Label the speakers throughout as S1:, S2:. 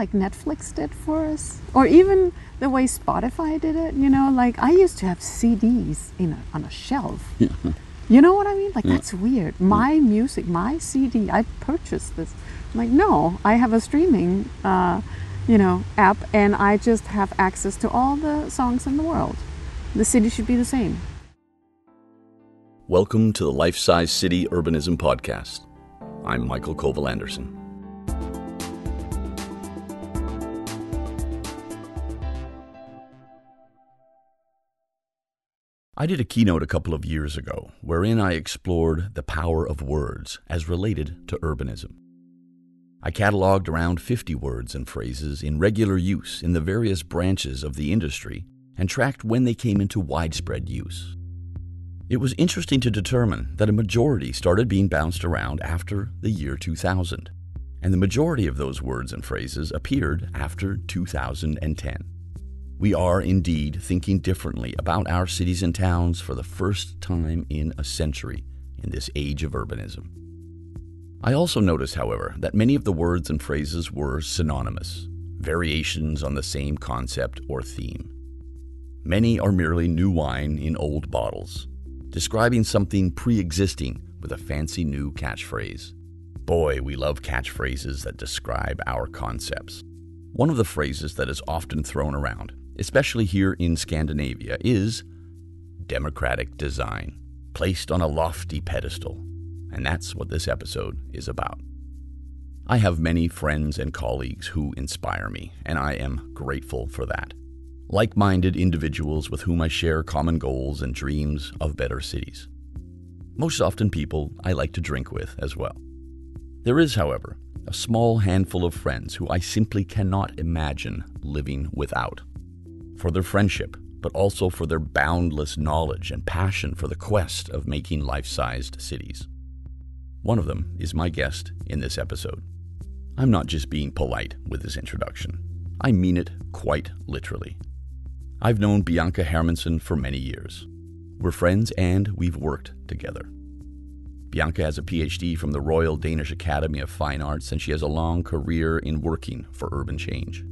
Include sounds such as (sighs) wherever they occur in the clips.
S1: like Netflix did for us, or even the way Spotify did it. You know, like I used to have CDs in a, on a shelf. (laughs) You know what I mean? Like that's weird. My music, my CD, I purchased this. I'm like, no, I have a streaming, uh, you know, app, and I just have access to all the songs in the world. The city should be the same.
S2: Welcome to the Life Size City Urbanism Podcast. I'm Mikael Colville-Andersen. I did a keynote a couple of years ago wherein I explored the power of words as related to urbanism. I cataloged around 50 words and phrases in regular use in the various branches of the industry and tracked when they came into widespread use. It was interesting to determine that a majority started being bounced around after the year 2000, and the majority of those words and phrases appeared after 2010. We are indeed thinking differently about our cities and towns for the first time in a century in this age of urbanism. I also noticed, however, that many of the words and phrases were synonymous, variations on the same concept or theme. Many are merely new wine in old bottles, describing something pre existing with a fancy new catchphrase. Boy, we love catchphrases that describe our concepts. One of the phrases that is often thrown around, especially here in Scandinavia, is democratic design, placed on a lofty pedestal. And that's what this episode is about. I have many friends and colleagues who inspire me, and I am grateful for that. Like minded individuals with whom I share common goals and dreams of better cities. Most often, people I like to drink with as well. There is, however, a small handful of friends who I simply cannot imagine living without. For their friendship, but also for their boundless knowledge and passion for the quest of making life sized cities. One of them is my guest in this episode. I'm not just being polite with this introduction, I mean it quite literally. I've known Bianca Hermansen for many years. We're friends and we've worked together. Bianca has a PhD from the Royal Danish Academy of Fine Arts and she has a long career in working for urban change.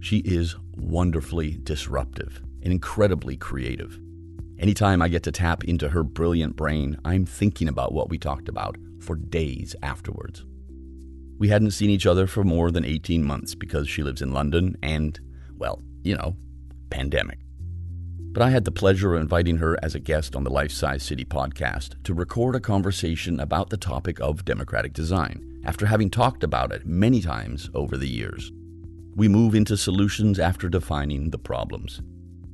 S2: She is wonderfully disruptive and incredibly creative. Anytime I get to tap into her brilliant brain, I'm thinking about what we talked about for days afterwards. We hadn't seen each other for more than 18 months because she lives in London and, well, you know, pandemic. But I had the pleasure of inviting her as a guest on the Life Size City podcast to record a conversation about the topic of democratic design after having talked about it many times over the years. We move into solutions after defining the problems,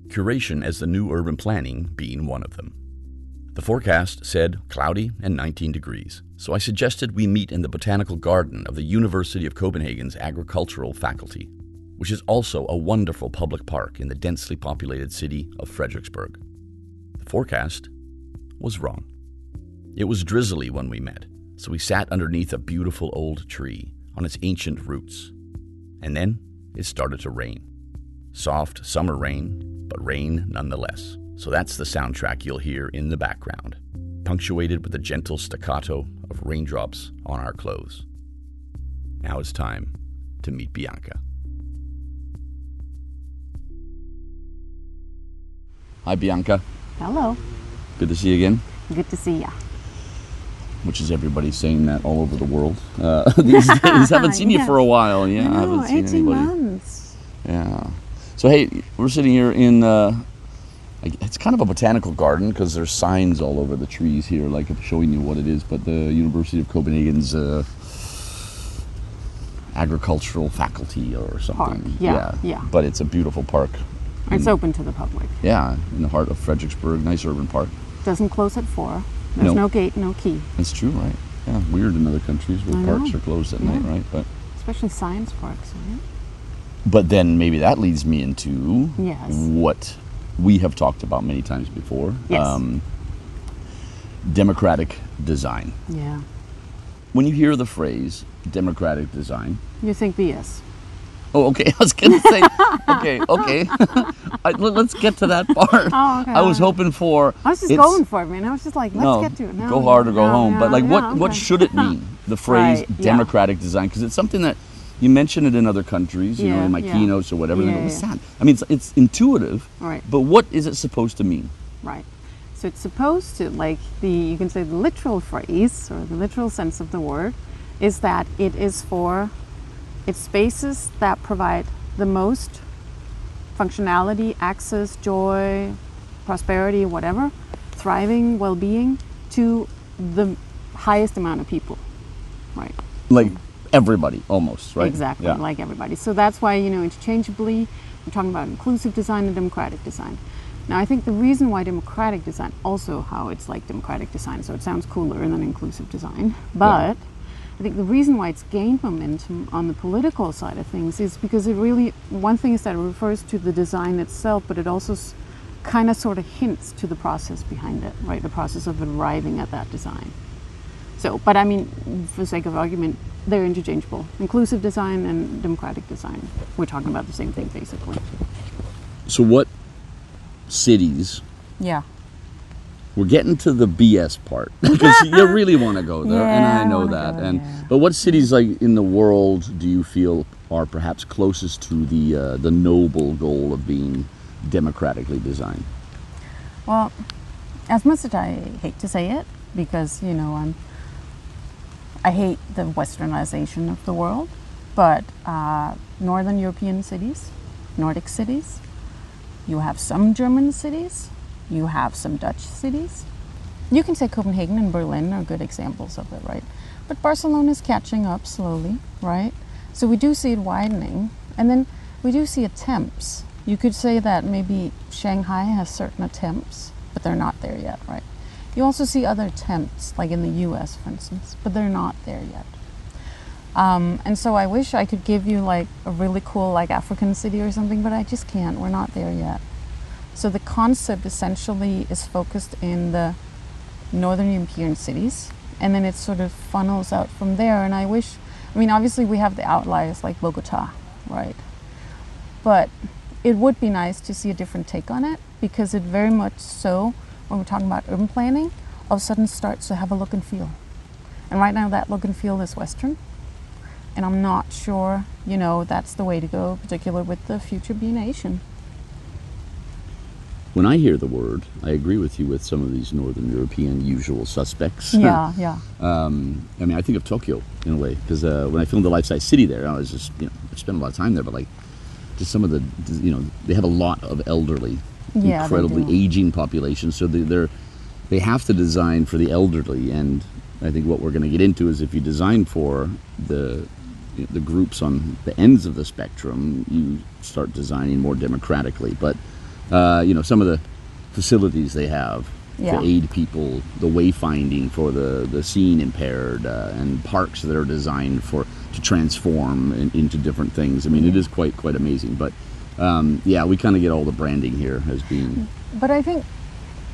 S2: curation as the new urban planning being one of them. The forecast said cloudy and 19 degrees, so I suggested we meet in the botanical garden of the University of Copenhagen's agricultural faculty, which is also a wonderful public park in the densely populated city of Frederiksberg. The forecast was wrong. It was drizzly when we met, so we sat underneath a beautiful old tree on its ancient roots. And then it started to rain. Soft summer rain, but rain nonetheless. So that's the soundtrack you'll hear in the background, punctuated with a gentle staccato of raindrops on our clothes. Now it's time to meet Bianca. Hi, Bianca.
S1: Hello.
S2: Good to see you again.
S1: Good to see ya.
S2: Which is everybody saying that all over the world uh, (laughs) these (laughs) days. haven't seen you for a while. Yeah,
S1: I know,
S2: haven't seen
S1: 18
S2: anybody.
S1: months.
S2: Yeah. So hey, we're sitting here in. Uh, it's kind of a botanical garden because there's signs all over the trees here, like showing you what it is. But the University of Copenhagen's uh, agricultural faculty or something.
S1: Park, yeah, yeah.
S2: But it's a beautiful park.
S1: It's open to the public.
S2: Yeah, in the heart of Frederiksberg, nice urban park.
S1: Doesn't close at four. There's
S2: No.
S1: no, gate, no key.
S2: That's true, right? Yeah, weird in other countries where
S1: I
S2: parks
S1: know.
S2: are closed at
S1: Yeah.
S2: night, right? But
S1: Especially science parks, right?
S2: but then maybe that leads me into
S1: Yes.
S2: what we have talked about many times before. um, democratic design.
S1: Yeah.
S2: When you hear the phrase democratic design,
S1: You think BS.
S2: Oh, okay, (laughs) I was gonna say, okay, okay, (laughs) I, let, us get to that (laughs) part.
S1: Oh, okay,
S2: I was hoping for.
S1: I was just going for it, man. I was just like, let's
S2: no,
S1: get to it. No,
S2: go hard or go
S1: no,
S2: home.
S1: no,
S2: but like,
S1: yeah,
S2: what what should it mean? The phrase
S1: Right, yeah.
S2: democratic design, because it's something that you mention it in other countries, you know,
S1: Yeah,
S2: in my
S1: yeah.
S2: keynotes or whatever. and
S1: Yeah,
S2: then what's
S1: yeah.
S2: that? I mean, it's, it's intuitive,
S1: Right.
S2: but what is it supposed to mean?
S1: Right. So it's supposed to, like the, you can say the literal phrase or the literal sense of the word is that it is for, it's spaces that provide the most functionality, access, joy, prosperity, whatever, thriving, well being to the highest amount of people. Right.
S2: Like everybody, almost, right?
S1: Exactly,
S2: Yeah.
S1: like everybody. So that's why, you know, interchangeably, we're talking about inclusive design and democratic design. Now, I think the reason why democratic design, also how it's like democratic design, so it sounds cooler than inclusive design, but I think the reason why it's gained momentum on the political side of things is because it really, one thing is that it refers to the design itself, but it also kind of sort of hints to the process behind it, right? The process of arriving at that design. So, but I mean, for the sake of argument, they're interchangeable. Inclusive design and democratic design. We're talking about the same thing, basically.
S2: So, what cities?
S1: Yeah.
S2: We're getting to the BS part (laughs) because you (laughs) really want to go there, and
S1: Yeah,
S2: I
S1: I
S2: know
S1: wanna
S2: that. and
S1: yeah.
S2: but what cities like in the world do you feel are perhaps closest to the uh, the noble goal of being democratically designed?
S1: Well, as much as I hate to say it, because you know I'm, I hate the westernization of the world, but uh, northern European cities, Nordic cities, you have some German cities, you have some Dutch cities. You can say Copenhagen and Berlin are good examples of it, right? But Barcelona is catching up slowly, right? So we do see it widening, and then we do see attempts. You could say that maybe Shanghai has certain attempts, but they're not there yet, right? You also see other attempts, like in the US, for instance, but they're not there yet. Um, and so I wish I could give you like a really cool like African city or something, but I just can't. We're not there yet. So the concept essentially is focused in the northern European cities, and then it sort of funnels out from there. And I wish, I mean, obviously we have the outliers like Bogota, right? But it would be nice to see a different take on it because it very much so, when we're talking about urban planning, all of a sudden starts to have a look and feel. And right now that look and feel is Western. And I'm not sure, you know, that's the way to go, particularly with the future being Asian.
S2: When I hear the word, I agree with you with some of these Northern European usual suspects.
S1: Yeah, yeah. (laughs)
S2: um, I mean, I think of Tokyo in a way because uh, when I filmed the Life Size City there, I was just you know I spent a lot of time there, but like just some of the you know they have a lot of elderly,
S1: Yeah,
S2: incredibly aging population, so they, they're they have to design for the elderly, and I think what we're going to get into is if you design for the the groups on the ends of the spectrum, you start designing more democratically. But uh, you know, some of the facilities they have
S1: Yeah.
S2: to aid people, the wayfinding for the the seeing impaired, uh, and parks that are designed for to transform in, into different things. I mean, it is quite quite amazing. But um, yeah, we kind of get all the branding here as being
S1: But I think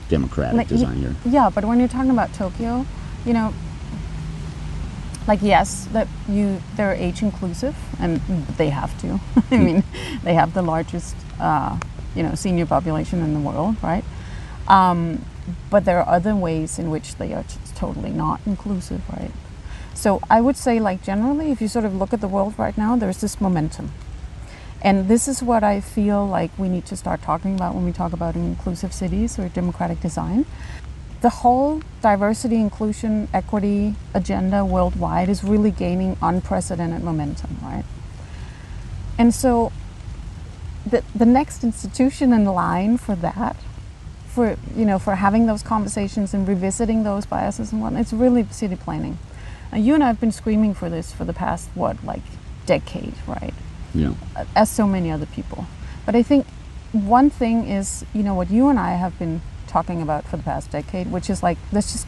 S2: democratic
S1: like,
S2: design here.
S1: Yeah, but when you're talking about Tokyo, you know, like yes, that you they're age inclusive, and they have to. (laughs) I mean, they have the largest, uh, you know, senior population in the world, right? Um, but there are other ways in which they are totally not inclusive, right? So I would say, like generally, if you sort of look at the world right now, there's this momentum. And this is what I feel like we need to start talking about when we talk about inclusive cities or democratic design. The whole diversity, inclusion, equity agenda worldwide is really gaining unprecedented momentum, right? And so the, the next institution in line for that, for you know, for having those conversations and revisiting those biases and whatnot, it's really city planning. Now, you and I have been screaming for this for the past what, like decade, right?
S2: Yeah.
S1: as so many other people. But I think one thing is, you know, what you and I have been talking about for the past decade, which is like, let's just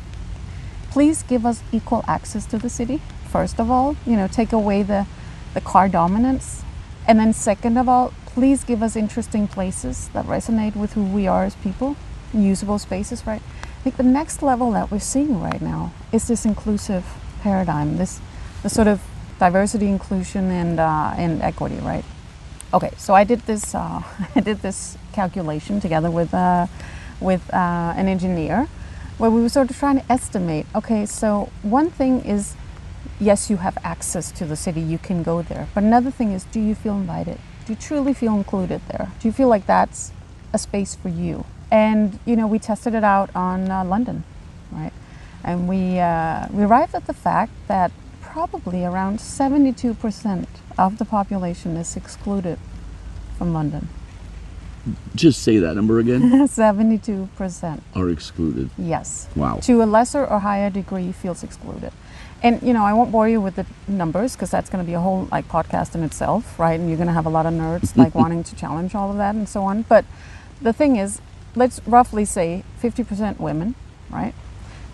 S1: please give us equal access to the city. First of all, you know, take away the, the car dominance. And then, second of all, please give us interesting places that resonate with who we are as people, usable spaces, right? I think the next level that we're seeing right now is this inclusive paradigm, this the sort of diversity, inclusion, and uh, and equity, right? Okay, so I did this. Uh, (laughs) I did this calculation together with uh, with uh, an engineer, where we were sort of trying to estimate. Okay, so one thing is yes, you have access to the city, you can go there. But another thing is, do you feel invited? You truly feel included there? Do you feel like that's a space for you? And you know, we tested it out on uh, London, right? And we uh, we arrived at the fact that probably around 72% of the population is excluded from London.
S2: Just say that number again. (laughs)
S1: 72%.
S2: Are excluded.
S1: Yes.
S2: Wow.
S1: To a lesser or higher degree feels excluded. And you know, I won't bore you with the numbers because that's going to be a whole like podcast in itself, right? And you're going to have a lot of nerds (laughs) like wanting to challenge all of that and so on. But the thing is, let's roughly say 50% women, right?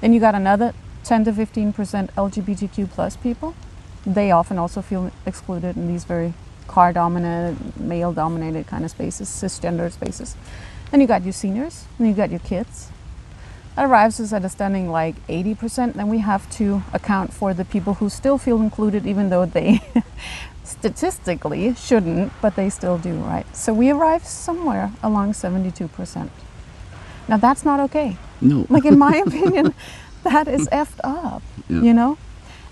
S1: Then you got another 10 to 15% LGBTQ plus people. They often also feel excluded in these very car dominated, male dominated kind of spaces, cisgender spaces. Then you got your seniors, then you got your kids. That arrives us at a stunning like 80%. Then we have to account for the people who still feel included, even though they (laughs) statistically shouldn't, but they still do, right? So we arrive somewhere along 72%. Now that's not okay.
S2: No. (laughs)
S1: Like in my (laughs) opinion, that is effed up.
S2: Yeah.
S1: You know?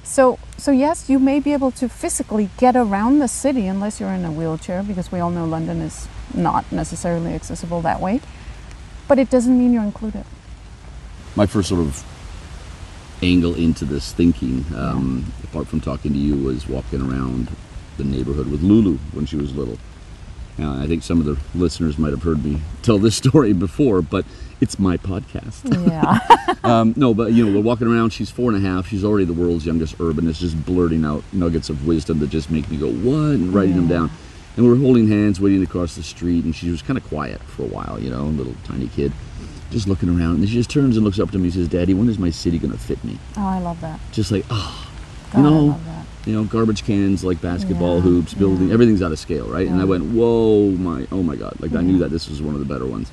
S1: So so yes, you may be able to physically get around the city unless you're in a wheelchair, because we all know London is not necessarily accessible that way. But it doesn't mean you're included.
S2: My first sort of angle into this thinking, um, apart from talking to you, was walking around the neighborhood with Lulu when she was little. Now, I think some of the listeners might have heard me (laughs) tell this story before, but it's my podcast.
S1: Yeah. (laughs)
S2: um, no, but you know, we're walking around. She's four and a half. She's already the world's youngest urbanist, just blurting out nuggets of wisdom that just make me go, "What?" and writing them down. And we are holding hands, waiting to cross the street, and she was kind of quiet for a while, you know, little tiny kid, just looking around. And she just turns and looks up to me and says, "Daddy, when is my city gonna fit me?"
S1: oh, I love that.
S2: Just like, oh,
S1: God,
S2: you know,
S1: I love that.
S2: you know, garbage cans, like basketball
S1: Yeah,
S2: hoops, building,
S1: yeah.
S2: everything's out of scale, right? And I went, whoa, my, oh my God! Like I knew that this was one of the better ones.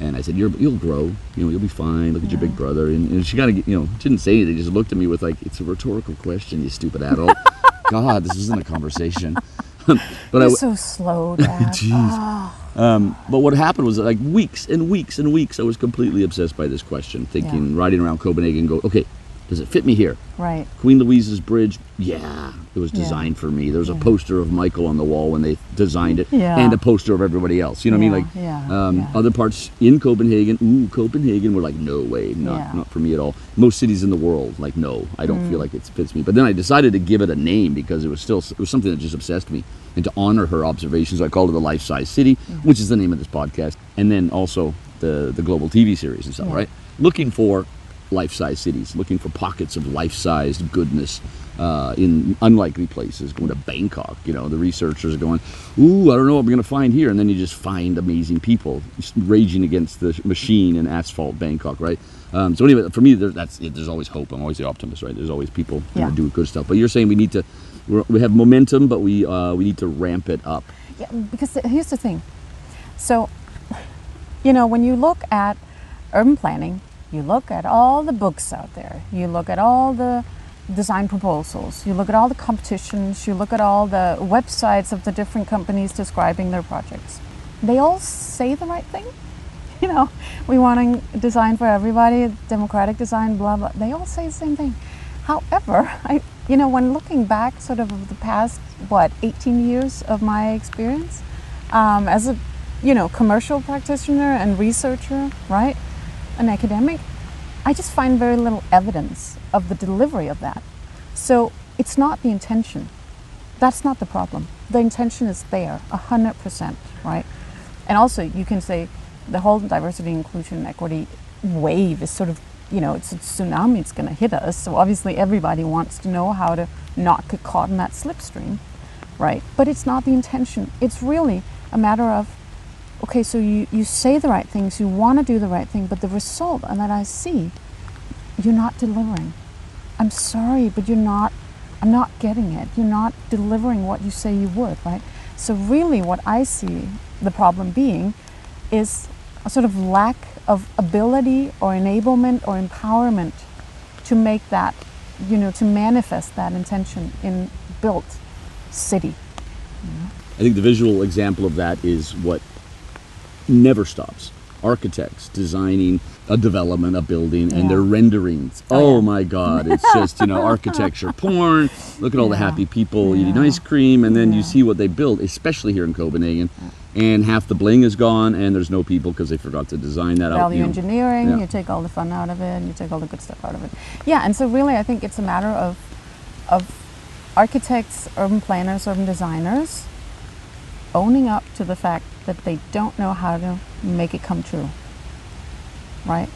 S2: And I said, You're, you'll grow, you know, you'll be fine. Look at your big brother. And, and she kind of, you know, didn't say anything. Just looked at me with like, it's a rhetorical question, you stupid adult. (laughs) God, this isn't a conversation. (laughs) but I,
S1: You're so slow, (laughs) Dad.
S2: Jeez.
S1: Ah,
S2: um, but what happened was that, like weeks and weeks and weeks, I was completely obsessed by this question, thinking, riding around Copenhagen, go, okay, does it fit me here?
S1: right.
S2: Queen Louise's Bridge, yeah, it was
S1: Yeah.
S2: designed for me. There was a poster of Mikael on the wall when they designed it,
S1: Yeah.
S2: and a poster of everybody else. You know what I mean? Like
S1: Yeah, yeah,
S2: um,
S1: yeah.
S2: other parts in Copenhagen, ooh, Copenhagen, were like, no way, not
S1: Yeah.
S2: not for me at all. Most cities in the world, like, no, I don't
S1: Mm.
S2: feel like it fits me. But then I decided to give it a name because it was still it was something that just obsessed me, and to honor her observations, I called it the Life Size City,
S1: Mm-hmm.
S2: which is the name of this podcast, and then also the the global TV series and stuff,
S1: Yeah.
S2: right? Looking for life-size cities, looking for pockets of life-sized goodness uh, in unlikely places. Going to Bangkok, you know, the researchers are going, "Ooh, I don't know what we're going to find here," and then you just find amazing people raging against the machine in asphalt Bangkok, right? Um, so anyway, for me, there, that's there's always hope. I'm always the optimist, right? There's always people
S1: Yeah.
S2: who do good stuff. But you're saying we need to, we're, we have momentum, but we uh, we need to ramp it up.
S1: Yeah, because th- here's the thing. So, you know, when you look at urban planning, you look at all the books out there, you look at all the design proposals, you look at all the competitions, you look at all the websites of the different companies describing their projects. They all say the right thing. (laughs) You know, we want to design for everybody, democratic design, blah blah. They all say the same thing. However, (laughs) I, you know, when looking back, sort of the past what 18 years of my experience um, as a, you know, commercial practitioner and researcher, right, an academic, I just find very little evidence of the delivery of that. So it's not the intention. That's not the problem. The intention is there, hundred percent, right? And also, you can say the whole diversity, inclusion, and equity wave is sort of, you know, it's a tsunami. It's going to hit us. So obviously, everybody wants to know how to not get caught in that slipstream, right? But it's not the intention. It's really a matter of, okay, so you, you say the right things, you want to do the right thing, but the result and that I see, you're not delivering. I'm sorry, but you're not. I'm not getting it. You're not delivering what you say you would, right? So really, what I see the problem being is a sort of lack of ability or enablement or empowerment to make that, you know, to manifest that intention in built city.
S2: I think the visual example of that is what never stops architects designing a development, a building, and their renderings.
S1: Oh,
S2: Oh,
S1: yeah.
S2: my God! It's just you know (laughs) architecture porn. Look at all the happy people eating ice cream, and then you see what they build, especially here in Copenhagen. And half the bling is gone, and there's no people because they forgot to design that out.
S1: value engineering,
S2: yeah.
S1: you take all the fun out of it, and you take all the good stuff out of it. Yeah, and so really, I think it's a matter of of architects, urban planners, urban designers owning up to the fact that they don't know how to make it come true. Right?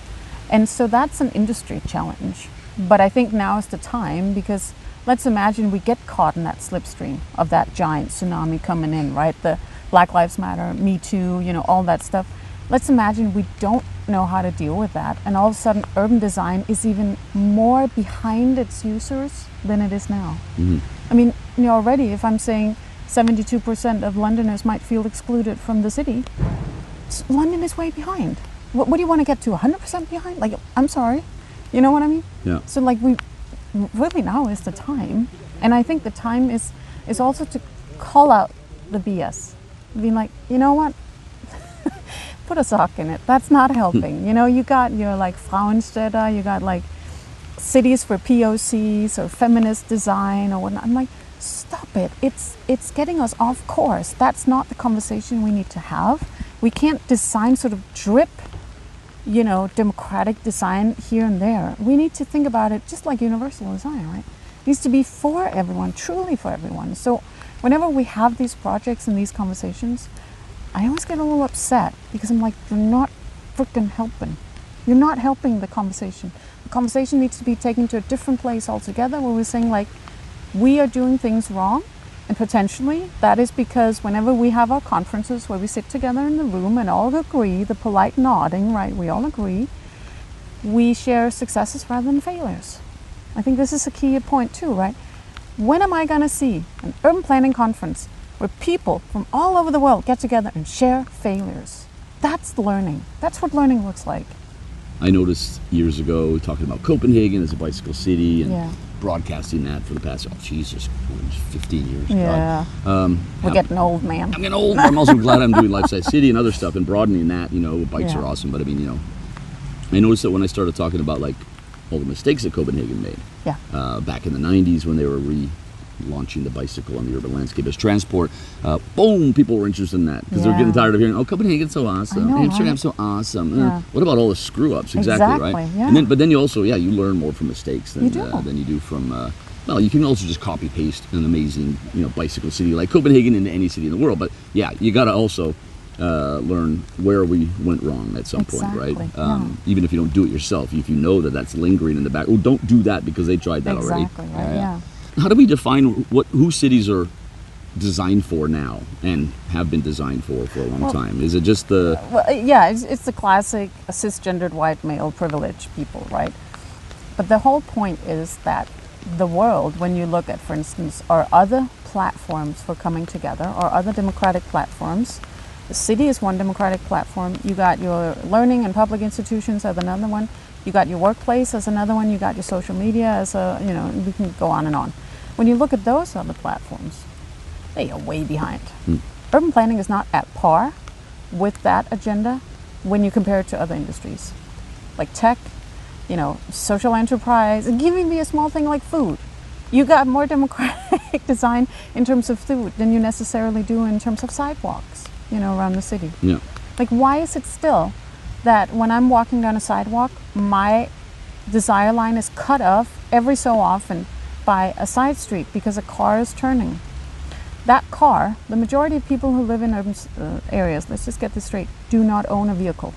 S1: And so that's an industry challenge. But I think now is the time because let's imagine we get caught in that slipstream of that giant tsunami coming in, right? The Black Lives Matter, Me Too, you know, all that stuff. Let's imagine we don't know how to deal with that. And all of a sudden, urban design is even more behind its users than it is now. Mm-hmm. I mean, you know, already if I'm saying 72% of Londoners might feel excluded from the city, London is way behind. What, what do you want to get to? 100% behind? Like, I'm sorry. You know what I mean?
S2: Yeah.
S1: So like we really now is the time, and I think the time is is also to call out the BS, being like, you know what, (laughs) put a sock in it. That's not hmm. helping. you know, you got your like Frauenstädter, you got like cities for POCs or feminist design or whatnot. I'm like, stop it. It's it's getting us off course. That's not the conversation we need to have. We can't design sort of drip you know, democratic design here and there. We need to think about it just like universal design, right? It needs to be for everyone, truly for everyone. So whenever we have these projects and these conversations, I always get a little upset because I'm like, you're not freaking helping. You're not helping the conversation. The conversation needs to be taken to a different place altogether where we're saying like, we are doing things wrong and potentially that is because whenever we have our conferences where we sit together in the room and all agree the polite nodding right we all agree we share successes rather than failures. I think this is a key point too right? When am i going to see an urban planning conference where people from all over the world get together and share failures? That's learning. That's what learning looks like.
S2: I noticed years ago talking about Copenhagen as a bicycle city and
S1: Yeah.
S2: Broadcasting that for the past, oh, Jesus, 15 years.
S1: yeah
S2: Um,
S1: we're
S2: I'm-
S1: getting old man
S2: I'm getting old. I'm also glad I'm doing Life Size City and other stuff and broadening that. You know, bikes
S1: Yeah.
S2: are awesome, but I mean, you know, I noticed that when I started talking about like all the mistakes that Copenhagen made
S1: yeah
S2: uh, back in the 90s when they were relaunching the bicycle on the urban landscape as transport, uh, boom, people were interested in that because they're getting tired of hearing, oh, Copenhagen's so awesome,
S1: know,
S2: Amsterdam's
S1: right?
S2: so awesome. Uh,
S1: Yeah.
S2: what about all the screw ups? Exactly, right.
S1: Yeah.
S2: And then, but then you also, yeah, you learn more from mistakes than
S1: You do.
S2: Uh, than you do from. Uh, well, you can also just copy paste an amazing, you know, bicycle city like Copenhagen into any city in the world. But yeah, you got to also uh, learn where we went wrong at some point, right?
S1: Exactly,
S2: Um, Even if you don't do it yourself, if you know that that's lingering in the back, oh, don't do that because they tried that already.
S1: exactly right yeah.
S2: How do we define what who cities are designed for now and have been designed for for a long
S1: Well-
S2: time? Is it just the
S1: Well, uh, yeah, it's, it's the classic cisgendered white male privileged people, right? But the whole point is that the world, when you look at, for instance, our other platforms for coming together, or other democratic platforms, the city is one democratic platform. You got your learning and public institutions as another one. You got your workplace as another one. You got your social media as a, you know, we can go on and on. When you look at those other platforms, they are way behind. Hmm. Urban planning is not at par with that agenda when you compare it to other industries like tech, you know, social enterprise, giving me a small thing like food. You got more (laughs) democratic design in terms of food than you necessarily do in terms of sidewalks, you know, around the city.
S2: yeah?
S1: Like, why is it still that when I'm walking down a sidewalk, my desire line is cut off every so often by a side street because a car is turning? That car, the majority of people who live in urban uh, areas, let's just get this straight, do not own a vehicle.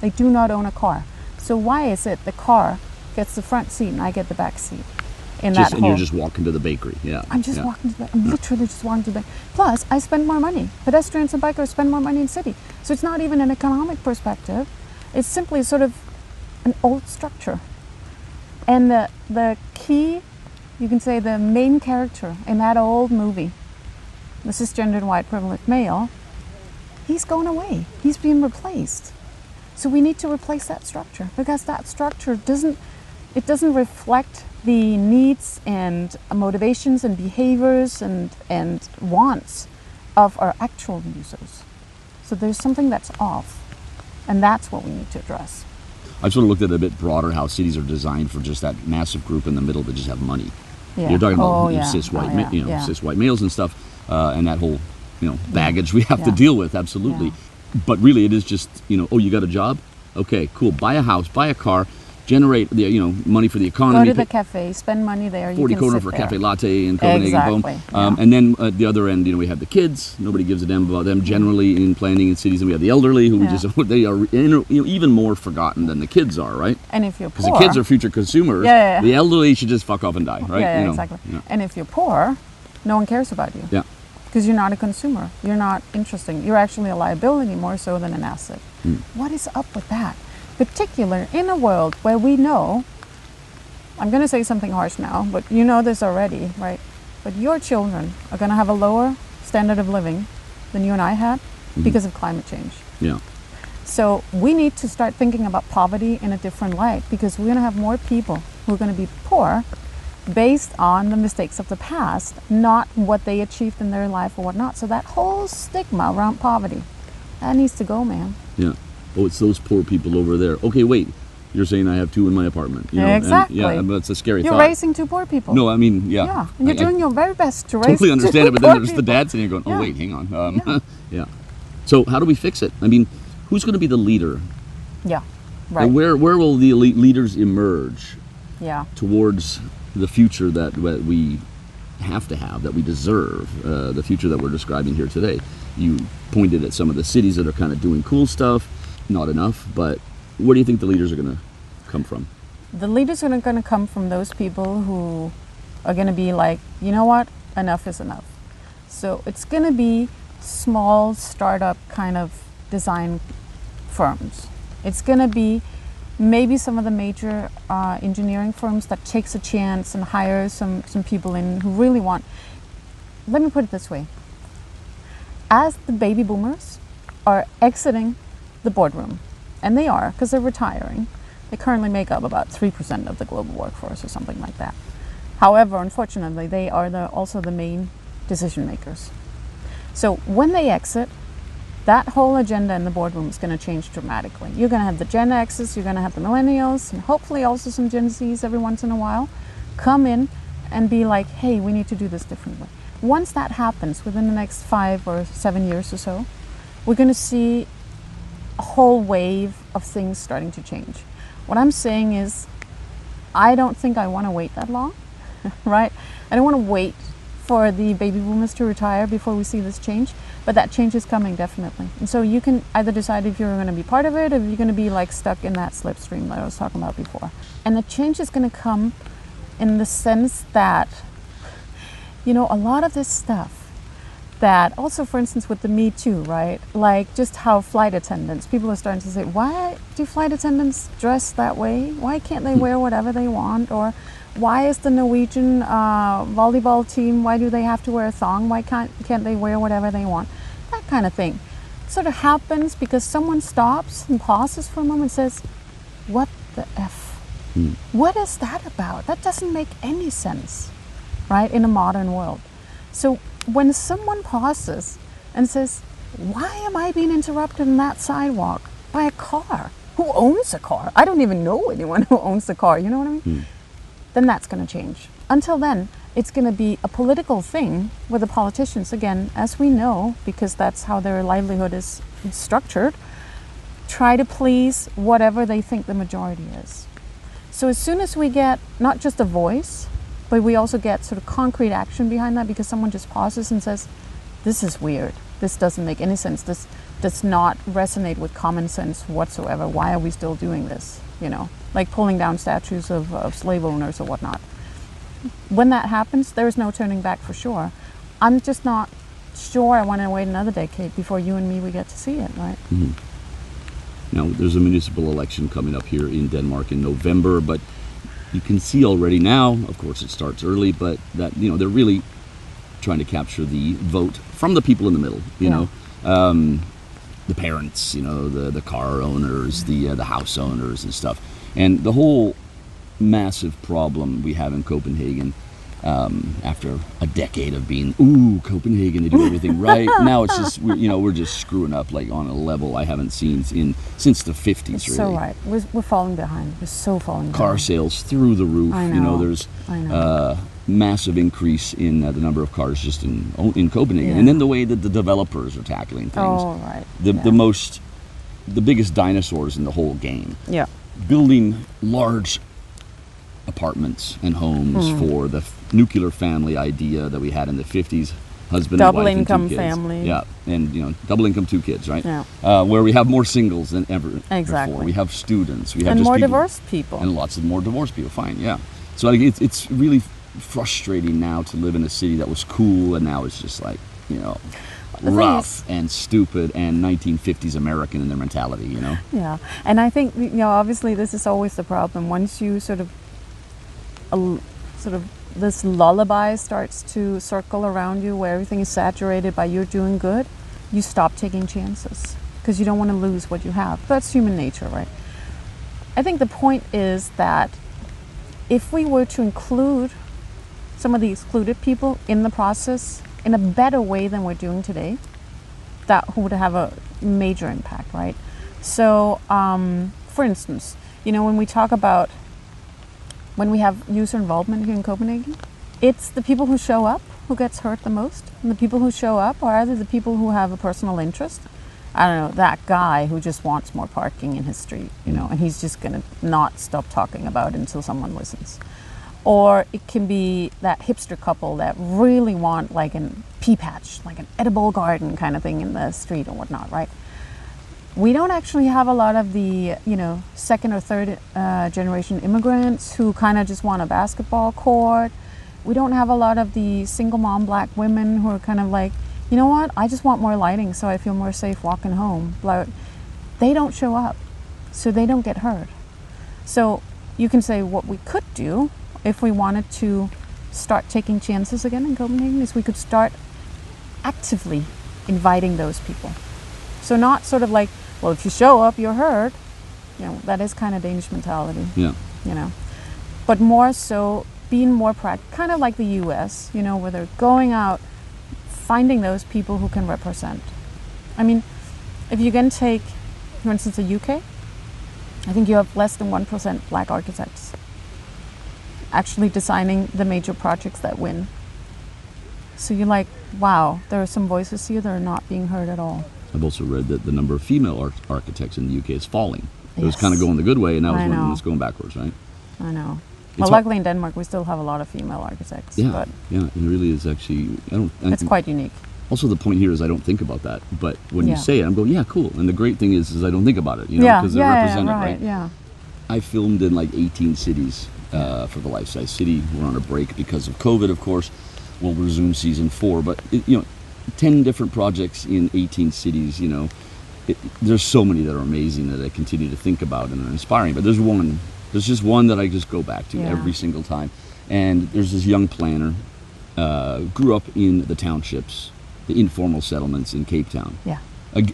S1: They do not own a car. So why is it the car gets the front seat and I get the back seat in
S2: Just,
S1: that
S2: and you're just walking to the bakery. Yeah.
S1: I'm just
S2: yeah.
S1: walking to the. I'm literally just walking to the. Plus, I spend more money. Pedestrians and bikers spend more money in city. So it's not even an economic perspective. It's simply sort of an old structure. And the the key, you can say, the main character in that old movie, the cisgendered white privileged male, he's going away. He's being replaced. So we need to replace that structure because that structure doesn't it doesn't reflect the needs and motivations and behaviors and and wants of our actual users. So there's something that's off. And that's what we need to address.
S2: I've sort of looked at it a bit broader how cities are designed for just that massive group in the middle that just have money.
S1: Yeah.
S2: You're talking about
S1: Oh,
S2: you know,
S1: yeah.
S2: cis white,
S1: Oh,
S2: ma- you know, cis white males and stuff, uh, and that whole you know baggage we have to deal with. Absolutely, but really, it is just you know, oh, you got a job, okay, cool, buy a house, buy a car, generate the you know money for the economy.
S1: Go to the cafe, spend money there. You
S2: 40
S1: can
S2: kroner for a cafe latte in Copenhagen.
S1: Exactly,
S2: Um,
S1: yeah.
S2: and then at the other end, you know, we have the kids. Nobody gives a damn about them generally in planning in cities. And we have the elderly who we
S1: Yeah.
S2: just, (laughs) they are you know, even more forgotten than the kids are, right?
S1: And if you're
S2: Because the kids are future consumers.
S1: Yeah, yeah.
S2: The elderly should just fuck off and die, right?
S1: Yeah,
S2: You know,
S1: exactly. And if you're poor, no one cares about you
S2: yeah.
S1: because you're not a consumer. You're not interesting. You're actually a liability more so than an asset.
S2: Hmm.
S1: What is up with that? Particular in a world where we know, I'm going to say something harsh now, but you know this already, right? But your children are going to have a lower standard of living than you and I had
S2: Mm-hmm.
S1: because of climate change.
S2: Yeah.
S1: So we need to start thinking about poverty in a different light because we're going to have more people who are going to be poor based on the mistakes of the past, not what they achieved in their life or whatnot. So that whole stigma around poverty, that needs to go, man.
S2: Yeah. Oh, it's those poor people over there. Okay, wait. You're saying I have two in my apartment. You know, and-
S1: Exactly.
S2: yeah, but it's a scary
S1: You're
S2: thought.
S1: raising two poor people.
S2: No, I mean, yeah.
S1: Yeah, and you're
S2: I- I
S1: doing your very best to raise
S2: totally understand it, but then there's the
S1: people.
S2: dad sitting here going, "Oh
S1: Yeah.
S2: wait, hang on." Um, (laughs) yeah. So how do we fix it? I mean, who's going to be the leader?
S1: Yeah, right.
S2: And where where will the elite leaders emerge
S1: Yeah,
S2: towards the future that that we have to have, that we deserve, uh, the future that we're describing here today? You pointed at some of the cities that are kind of doing cool stuff, not enough, but where do you think the leaders are going to come from?
S1: the leaders are going to come from those people who are going to be like, you know what, enough is enough. So it's going to be small startup kind of design firms. It's going to be maybe some of the major uh, engineering firms that takes a chance and hires some, some people in who really want. Let me put it this way: as the baby boomers are exiting the boardroom, and they are because they're retiring, they currently make up about three percent of the global workforce or something like that. However, unfortunately, they are the, also the main decision makers. So when they exit, that whole agenda in the boardroom is going to change dramatically. You're going to have the Gen X's, you're going to have the millennials, and hopefully also some Gen Z's every once in a while come in and be like, hey, we need to do this differently. Once that happens within the next five or seven years or so, we're going to see a whole wave of things starting to change. What I'm saying is, I don't think I want to wait that long, (laughs) right? I don't want to wait for the baby boomers to retire before we see this change, but that change is coming definitely. And so you can either decide if you're going to be part of it or if you're going to be like stuck in that slipstream that I was talking about before. And the change is going to come in the sense that, (laughs) you know, a lot of this stuff that also for instance with the me too right? Like just how flight attendants people are starting to say why do flight attendants dress that way? Why can't they wear whatever they want? Or why is the norwegian uh, volleyball team why do they have to wear a thong? Why can't, can't they wear whatever they want? That kind of thing. Sort of happens because someone stops and pauses for a moment and says what the f? What is that about? That doesn't make any sense right in a modern world so when someone pauses and says, Why am I being interrupted on that sidewalk by a car? Who owns a car? I don't even know anyone (laughs) who owns a car, you know what I mean? Hmm. Then that's going to change. Until then, it's going to be a political thing where the politicians, again, as we know, because that's how their livelihood is structured, try to please whatever they think the majority is. So as soon as we get not just a voice, but we also get sort of concrete action behind that because someone just pauses and says, This is weird. This doesn't make any sense. This does not resonate with common sense whatsoever. Why are we still doing this? You know, like pulling down statues of, of slave owners or whatnot. When that happens, there is no turning back for sure. I'm just not sure I want to wait another decade before you and me we get to see it, right? Mm-hmm.
S2: Now, there's a municipal election coming up here in Denmark in November, but you can see already now, of course, it starts early, but that, you know, they're really trying to capture the vote from the people in the middle, you
S1: Yeah.
S2: know. Um, the parents, you know, the, the car owners, the, uh, the house owners and stuff. And the whole massive problem we have in Copenhagen Um, after a decade of being, ooh, Copenhagen, they do everything right. (laughs) now it's just, we're, you know, we're just screwing up like on a level I haven't seen in since the 50s.
S1: It's
S2: really.
S1: so right. We're, we're falling behind. We're so falling behind.
S2: car
S1: behind.
S2: sales through the roof.
S1: I
S2: You know,
S1: know.
S2: there's
S1: I know.
S2: Uh, massive increase in uh, the number of cars just in in Copenhagen,
S1: Yeah.
S2: and then the way that the developers are tackling things.
S1: Oh, right.
S2: The
S1: yeah.
S2: the most, the biggest dinosaurs in the whole game,
S1: Yeah.
S2: building large apartments and homes
S1: Hmm.
S2: for the f- nuclear family idea that we had in the 50s. Husband,
S1: Double
S2: and wife, and two
S1: income
S2: kids.
S1: family.
S2: Yeah, and you know, double income, two kids, right?
S1: Yeah.
S2: Uh, where we have more singles than ever
S1: Exactly.
S2: before. We have students. We have
S1: And
S2: just
S1: more
S2: people-
S1: diverse people.
S2: and lots of more divorced people. Fine, yeah. So like, it's it's really frustrating now to live in a city that was cool and now it's just like you know
S1: The
S2: rough and stupid and 1950s American in their mentality. You know.
S1: Yeah, and I think you know obviously this is always the problem. Once you sort of, a, sort of this lullaby starts to circle around you, where everything is saturated by you're doing good, you stop taking chances because you don't want to lose what you have. That's human nature, right? I think the point is that if we were to include some of the excluded people in the process in a better way than we're doing today, that would have a major impact, right? So, um, for instance, you know, when we talk about when we have user involvement here in Copenhagen, it's the people who show up who gets hurt the most. And the people who show up are either the people who have a personal interest. I don't know, that guy who just wants more parking in his street, you know, and he's just going to not stop talking about it until someone listens. Or it can be that hipster couple that really want like an pea patch, like an edible garden kind of thing in the street or whatnot, right? We don't actually have a lot of the you know second or third uh, generation immigrants who kind of just want a basketball court. We don't have a lot of the single mom black women who are kind of like you know what? I just want more lighting so i feel more safe walking home. Blah- they don't show up so they don't get heard. So you can say what we could do if we wanted to start taking chances again in copenhagen is we could start actively inviting those people. So not sort of like, well, if you show up, you're hurt. You know, that is kind of Danish mentality,
S2: Yeah.
S1: you know. But more so being more practical, kind of like the US, you know, where they're going out, finding those people who can represent. I mean, if you can take, for instance, the UK, I think you have less than 1% black architects actually designing the major projects that win. So you're like, wow, there are some voices here that are not being heard at all.
S2: I've also read that the number of female ar- architects in the UK is falling. It was
S1: Yes.
S2: kind of going the good way, and now it's, going,
S1: know.
S2: it's going backwards, right?
S1: I know.
S2: It's
S1: well, luckily in Denmark, we still have a lot of female architects.
S2: Yeah,
S1: But
S2: yeah. It really is actually. I don't. I
S1: it's quite unique.
S2: Also, the point here is I don't think about that, but when
S1: Yeah.
S2: you say it, I'm going, yeah, cool. And the great thing is, is I don't think about it, you know, because
S1: yeah,
S2: they're
S1: yeah,
S2: represented,
S1: right,
S2: right?
S1: Yeah.
S2: I filmed in like 18 cities uh, for the Life Size City. We're on a break because of COVID, of course. We'll resume season four, but it, you know, 10 different projects in 18 cities. You know, it, there's so many that are amazing that I continue to think about and are inspiring. But there's one, there's just one that I just go back to
S1: Yeah.
S2: every single time. And there's this young planner, uh, grew up in the townships, the informal settlements in Cape Town
S1: Yeah.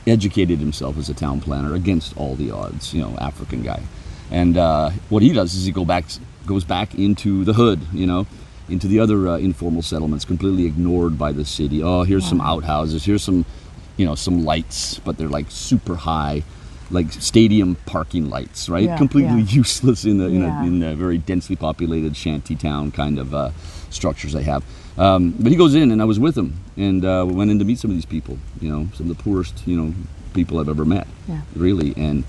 S2: educated himself as a town planner against all the odds. You know, African guy, and uh, what he does is he go back, goes back into the hood. You know, into the other uh, informal settlements, completely ignored by the city. Oh, here's some outhouses. Here's some, you know, some lights, but they're like super high, like stadium parking lights, right?
S1: Yeah,
S2: completely
S1: yeah.
S2: useless in the in,
S1: Yeah.
S2: a, in a very densely populated shanty town kind of uh, structures they have. Um, but he goes in, and I was with him, and uh, we went in to meet some of these people. You know, some of the poorest, you know, people I've ever met.
S1: Yeah.
S2: Really, and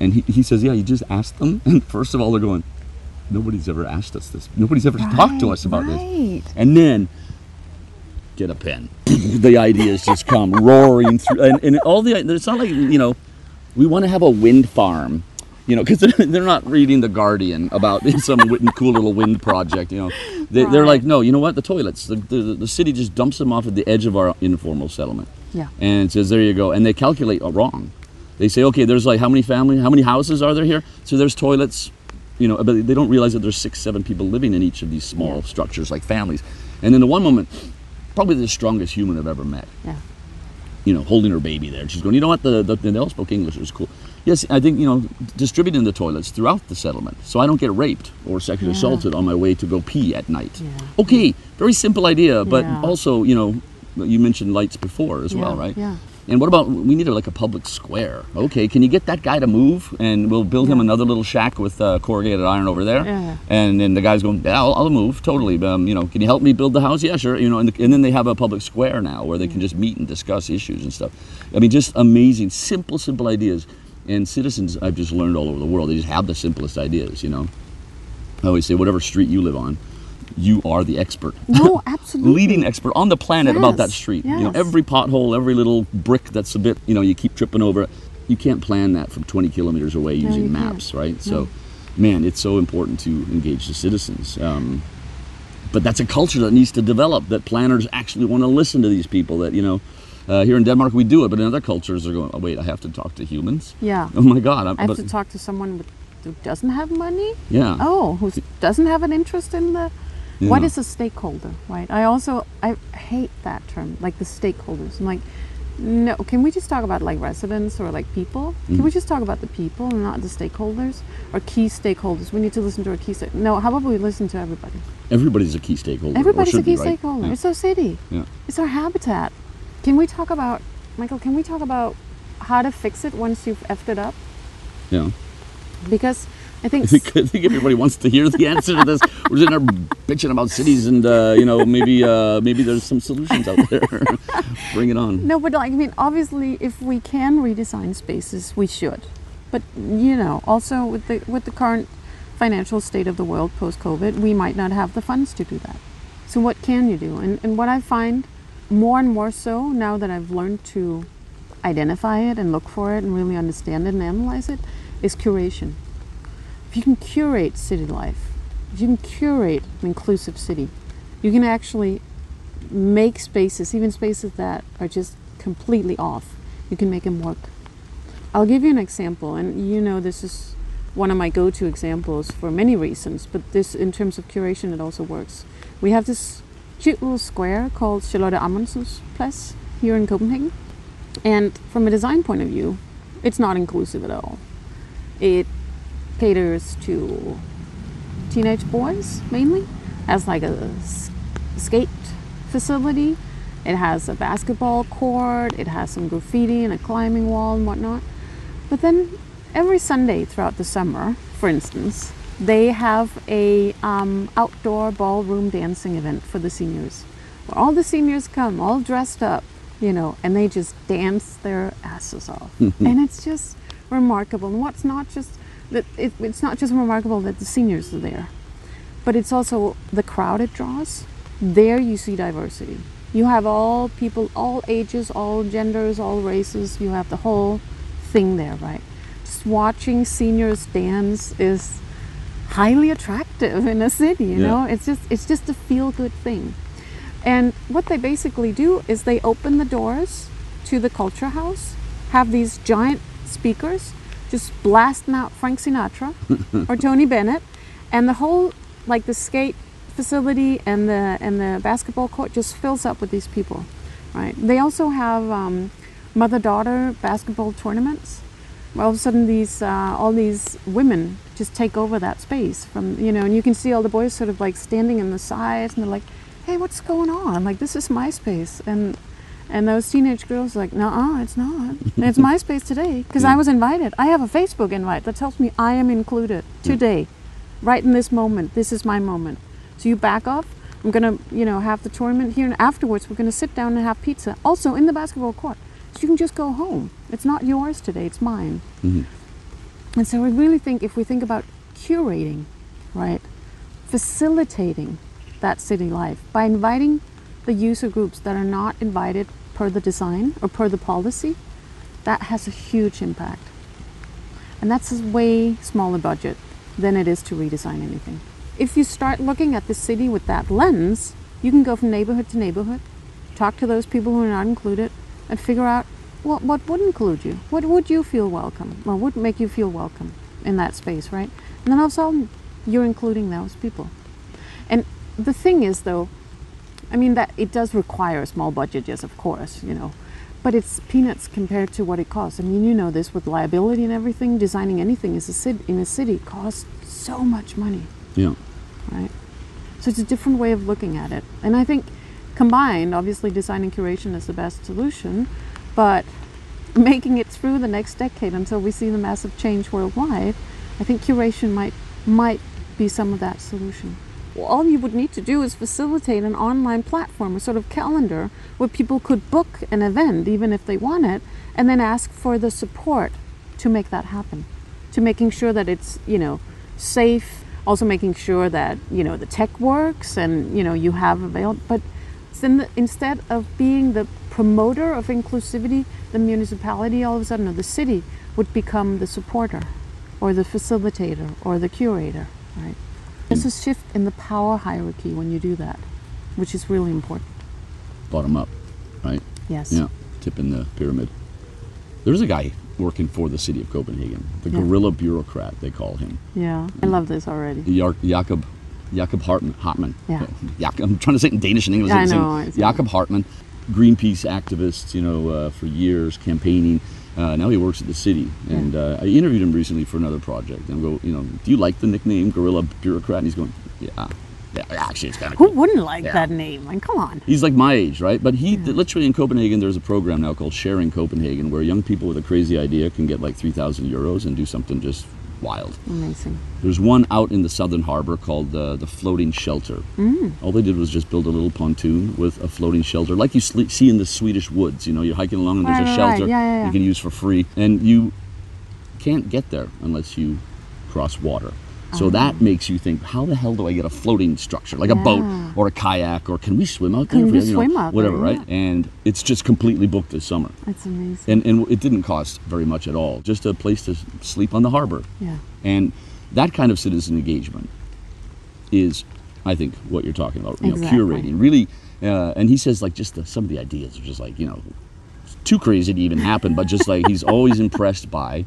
S2: and he, he says, yeah, you just ask them, (laughs) and first of all, they're going, nobody's ever asked us this. Nobody's ever talked to us about this.
S1: right.
S2: And then get a pen. (laughs) the ideas just come roaring through, and, and all the it's not like you know, we want to have a wind farm, you know, because they're, (laughs) they're not reading the Guardian about (laughs) some cool little wind project, you know. They, They're like, no, you know what? The toilets. The, the, the city just dumps them off at the edge of our informal settlement,
S1: Yeah.
S2: and says, there you go, and they calculate wrong. They say, okay, there's like how many family, how many houses are there here? So there's toilets, you know, but they don't realize that there's six, seven people living in each of these small
S1: Yeah.
S2: structures like families. And then the one moment, probably the strongest human I've ever met.
S1: Yeah.
S2: you know, holding her baby there. She's going, you know what? The, the they all spoke English. It was cool. Yes, I think you know, distributing the toilets throughout the settlement, so I don't get raped or sexually
S1: Yeah.
S2: assaulted on my way to go pee at night.
S1: Yeah.
S2: Okay, very simple idea, but also you know, you mentioned lights before as well, right?
S1: yeah.
S2: And what about we need a, like a public square? Okay, can you get that guy to move, and we'll build him another little shack with uh, corrugated iron over there.
S1: Yeah.
S2: And then the guy's going, yeah, I'll, I'll move totally. Um, you know, can you help me build the house? Yeah, sure. You know, and, and then they have a public square now where they can just meet and discuss issues and stuff. I mean, just amazing, simple, simple ideas. And citizens, I've just learned all over the world, they just have the simplest ideas. You know, I always say, whatever street you live on, you are the expert.
S1: No, (laughs) absolutely.
S2: Leading expert on the planet about that
S1: Yes,
S2: street. You know, every pothole, every little brick that's a bit, you know, you keep tripping over. it. You can't plan that from 20 kilometers away
S1: No,
S2: using maps,
S1: can't.
S2: right? So, man, it's so important to engage the citizens. Um, but that's a culture that needs to develop. That planners actually want to listen to these people. That you know, uh, here in Denmark we do it, but in other cultures they're going, oh, wait, I have to talk to humans.
S1: Yeah.
S2: Oh my God! I'm,
S1: I have
S2: but-
S1: to talk to someone with, who doesn't have money.
S2: Yeah.
S1: Oh, who doesn't have an interest in the. What is a stakeholder, right? I also I hate that term, like the stakeholders. I'm like, no. Can we just talk about like residents or like people? Can
S2: Mm.
S1: we just talk about the people and not the stakeholders or key stakeholders? We need to listen to our key. Sta- no, how about we listen to everybody?
S2: Everybody's a key stakeholder.
S1: Everybody's a key
S2: be, right?
S1: stakeholder.
S2: Yeah.
S1: It's our city.
S2: Yeah.
S1: It's our habitat. Can we talk about, Mikael? Can we talk about how to fix it once you've effed it up?
S2: yeah.
S1: Because (laughs) I think
S2: I think, everybody wants to hear the answer to this. We're sitting there (laughs) bitching about cities, and uh, you know, maybe uh, maybe there's some solutions out there. (laughs) Bring it on.
S1: No, but like I mean, obviously, if we can redesign spaces, we should. But you know, also with the with the current financial state of the world post COVID, we might not have the funds to do that. So what can you do? And and what I find more and more so now that I've learned to identify it and look for it and really understand it and analyze it is curation. If you can curate city life, if you can curate an inclusive city, you can actually make spaces, even spaces that are just completely off, you can make them work. I'll give you an example, and you know this is one of my go-to examples for many reasons, but this, in terms of curation, it also works. We have this cute little square called Charlotte Ammundsen's Place here in Copenhagen, and from a design point of view, it's not inclusive at all. It caters to teenage boys mainly, as like a skate facility. It has a basketball court, it has some graffiti and a climbing wall and whatnot. But then every Sunday throughout the summer, for instance, they have a um, outdoor ballroom dancing event for the seniors, where all the seniors come all dressed up, you know, and they just dance their asses off, (laughs) and it's just remarkable. And what's not just that it, it's not just remarkable that the seniors are there, but it's also the crowd it draws. There you see diversity. You have all people, all ages, all genders, all races. You have the whole thing there, right? Just watching seniors dance is highly attractive in a city, you
S2: Yeah.
S1: know? It's just it's just a feel good thing. And what they basically do is they open the doors to the culture house, have these giant speakers just blasting out Frank Sinatra or (laughs) Tony Bennett, and the whole like the skate facility and the and the basketball court just fills up with these people, right? They also have um, mother-daughter basketball tournaments. All of a sudden, these uh, all these women just take over that space from you know, and you can see all the boys sort of like standing in the sides, and they're like, "Hey, what's going on? Like this is my space." And and those teenage girls are like, "No, it's not. It's (laughs) my space today because I was invited. I have a Facebook invite that tells me I am included today, right in this moment. This is my moment. So you back off. I'm gonna, you know, have the tournament here, and afterwards we're gonna sit down and have pizza, also in the basketball court. So you can just go home. It's not yours today. It's mine. Mm-hmm. And so I really think if we think about curating, right, facilitating that city life by inviting the user groups that are not invited per the design or per the policy, that has a huge impact. And that's a way smaller budget than it is to redesign anything. If you start looking at the city with that lens, you can go from neighborhood to neighborhood, talk to those people who are not included, and figure out what, what would include you. What would you feel welcome? What would make you feel welcome in that space, right? And then all of a sudden, you're including those people. And the thing is, though, I mean that it does require a small budget, yes, of course, you know, but it's peanuts compared to what it costs. I mean, you know this with liability and everything. Designing anything is a city, in a city costs so much money,
S2: Yeah.
S1: right? So it's a different way of looking at it. And I think combined, obviously, design and curation is the best solution, but (laughs) making it through the next decade until we see the massive change worldwide, I think curation might might be some of that solution. Well, all you would need to do is facilitate an online platform, a sort of calendar where people could book an event, even if they want it, and then ask for the support to make that happen, to making sure that it's you know safe, also making sure that you know the tech works and you know you have available. But then instead of being the promoter of inclusivity, the municipality all of a sudden or the city would become the supporter, or the facilitator, or the curator. Right? There's a shift in the power hierarchy when you do that, which is really important.
S2: Bottom up, right?
S1: Yes.
S2: Yeah. Tip in the pyramid. There's a guy working for the city of Copenhagen, the
S1: Yeah.
S2: guerrilla bureaucrat, they call him.
S1: Yeah. I love this already.
S2: Jakob Jakob Hartman. Hartman.
S1: Yeah. (laughs)
S2: Jak- I'm trying to say it in Danish and English.
S1: Yeah, I
S2: at the same-
S1: know,
S2: Jakob Hartman, Greenpeace activist, you know, uh, for years campaigning. Uh, now he works at the city, and uh, I interviewed him recently for another project. And I go, you know, do you like the nickname Guerrilla Bureaucrat? And he's going, yeah, yeah. Actually, it's kind of
S1: Who
S2: cool.
S1: wouldn't like
S2: Yeah.
S1: that name? Like, come on.
S2: He's like my age, right? But he literally in Copenhagen, there's a program now called Sharing Copenhagen, where young people with a crazy idea can get like 3,000 euros and do something just wild.
S1: Amazing.
S2: There's one out in the southern harbor called uh, the Floating Shelter. Mm. All they did was just build a little pontoon with a floating shelter, like you sle- see in the Swedish woods. You know, you're hiking along and there's
S1: Right,
S2: a shelter
S1: right. Yeah, yeah, yeah.
S2: you can use for free, and you can't get there unless you cross water. So
S1: Ah.
S2: that makes you think, how the hell do I get a floating structure, like a boat or a kayak, or can we swim out there?
S1: Can we
S2: you know,
S1: swim out there,
S2: Whatever, right? And it's just completely booked this summer.
S1: That's amazing.
S2: And, and it didn't cost very much at all, just a place to sleep on the harbor.
S1: yeah.
S2: And that kind of citizen engagement is, I think, what you're talking about. You know,
S1: Exactly.
S2: curating, really. Uh, and he says like just the, some of the ideas are just like you know, too crazy to even happen. But just like he's always (laughs) impressed by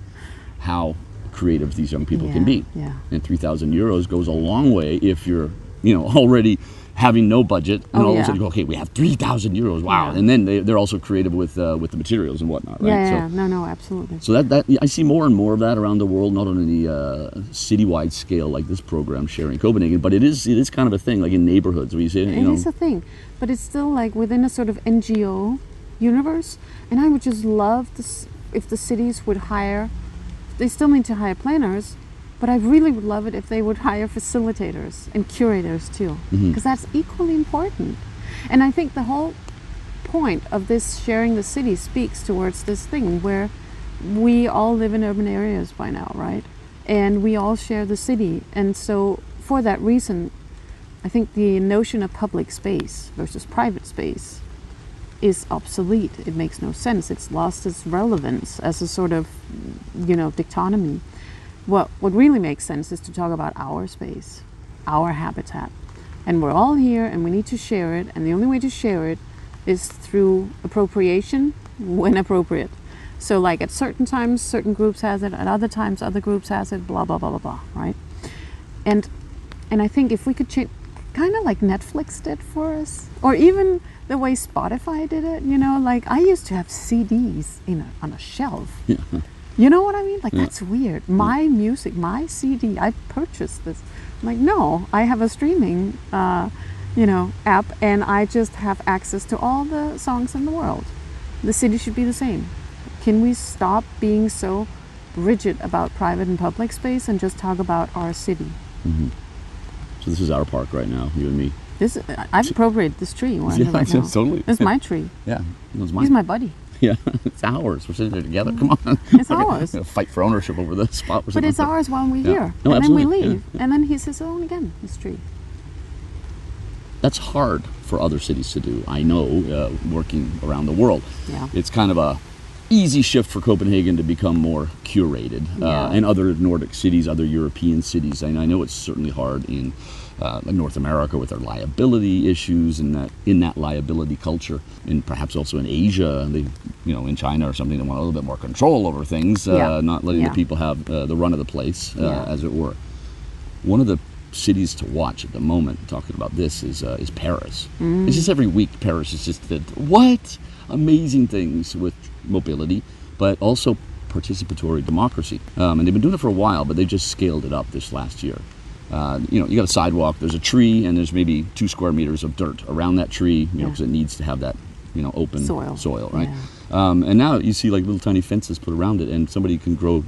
S2: how creative these young people can be.
S1: yeah.
S2: And three thousand euros goes a long way if you're you know (laughs) already having no budget and
S1: Oh,
S2: all of a sudden you go okay we have 3000 euros wow
S1: Yeah.
S2: and then they, they're also creative with uh, with the materials and whatnot right
S1: Yeah,
S2: so
S1: yeah, no, no, absolutely.
S2: so that, that I see more and more of that around the world, not on any uh, citywide scale like this program sharing Copenhagen, but it is it is kind of a thing, like in neighborhoods where you see, you
S1: It
S2: know,
S1: is a thing, but it's still like within a sort of NGO universe. And I would just love this if the cities would hire. They still need to hire planners, but I really would love it if they would hire facilitators and curators too, mm-hmm. because that's equally important. And I think the whole point of this sharing the city speaks towards this thing where we all live in urban areas by now, right? And we all share the city. And so, for that reason, I think the notion of public space versus private space is obsolete. It makes no sense. It's lost its relevance as a sort of, you know, dichotomy. What what really makes sense is to talk about our space, our habitat. And we're all here and we need to share it and the only way to share it is through appropriation when appropriate. So like at certain times certain groups has it, at other times other groups has it, blah blah blah blah blah, right? And and I think if we could change, kind of like Netflix did for us, or even the way Spotify did it, you know, like I used to have CDs in a, on a shelf. Yeah. (laughs) You know what I mean? Like that's weird. My music, my CD, I purchased this. I'm like, no, I have a streaming, uh, you know, app, and I just have access to all the songs in the world. The city should be the same. Can we stop being so rigid about private and public space and just talk about our city?
S2: So this is our park right now, you and me.
S1: This I've appropriated this tree. Where
S2: Yeah,
S1: right (laughs) now.
S2: totally.
S1: It's my tree. (laughs)
S2: Yeah, it was mine.
S1: He's my buddy. (laughs)
S2: yeah, it's ours. We're sitting there together. Come on,
S1: It's ours.
S2: Fight for ownership over this spot. We're
S1: But it's ours while we're
S2: Yeah.
S1: here.
S2: No,
S1: and then we leave.
S2: Yeah,
S1: And then he's his own again, his tree.
S2: That's hard for other cities to do. I know, uh, working around the world.
S1: Yeah.
S2: It's kind of a easy shift for Copenhagen to become more curated, uh, and other Nordic cities, other European cities. And I know it's certainly hard in uh, North America with their liability issues and that in that liability culture, and perhaps also in Asia, they, you know, in China or something, they want a little bit more control over things, uh,
S1: Yeah.
S2: not letting
S1: Yeah.
S2: the people have uh, the run of the place, uh,
S1: Yeah.
S2: as it were. One of the cities to watch at the moment, talking about this, is uh, is Paris.
S1: Mm.
S2: It's just every week Paris is just the what? Amazing things with mobility, but also participatory democracy. Um, and they've been doing it for a while, but they just scaled it up this last year. Uh, you know, you got a sidewalk, there's a tree, and there's maybe two square meters of dirt around that tree, you know,
S1: Yeah.
S2: because it needs to have that, you know, open
S1: Soil.
S2: soil right?
S1: Yeah.
S2: Um, and now you see like little tiny fences put around it, and somebody can grow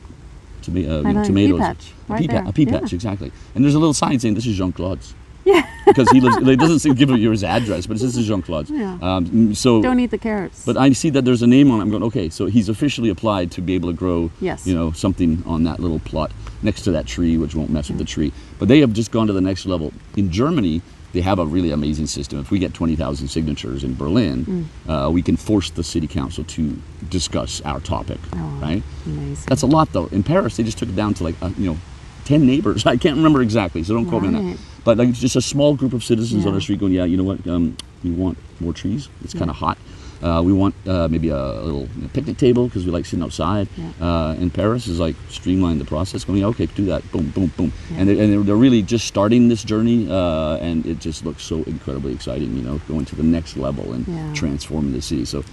S2: toma- uh, you know,
S1: a pea
S2: tomatoes.
S1: patch,
S2: a
S1: right
S2: pea, pa- a pea
S1: Yeah.
S2: patch, exactly. And there's a little sign saying this is Jean Claude's.
S1: Yeah.
S2: because he lives. It doesn't give you his address, but it says this is Jean Claude.
S1: Yeah.
S2: Um, so
S1: Don't eat the carrots.
S2: but I see that there's a name on it. I'm going, okay, so he's officially applied to be able to grow,
S1: Yes.
S2: you know, something on that little plot next to that tree, which won't mess with the tree. But they have just gone to the next level. In Germany, they have a really amazing system. If we get 20,000 signatures in Berlin,
S1: Mm.
S2: uh, we can force the city council to discuss our topic,
S1: Oh.
S2: right?
S1: Amazing.
S2: That's a lot, though. In Paris, they just took it down to like, uh, you know, 10 neighbors. (laughs) I can't remember exactly, so don't quote me on that. But like just a small group of citizens on
S1: Yeah.
S2: the street going, yeah, you know what? Um, we want more trees. It's kind of hot. Uh, we want uh, maybe a, little picnic table because we like sitting outside.
S1: Yeah.
S2: Uh, in Paris is like streamline the process. Going, yeah, okay, do that. Boom, boom, boom. And, they're, and they're, really just starting this journey, uh, and it just looks so incredibly exciting. You know, going to the next level and
S1: Yeah.
S2: transforming the city. So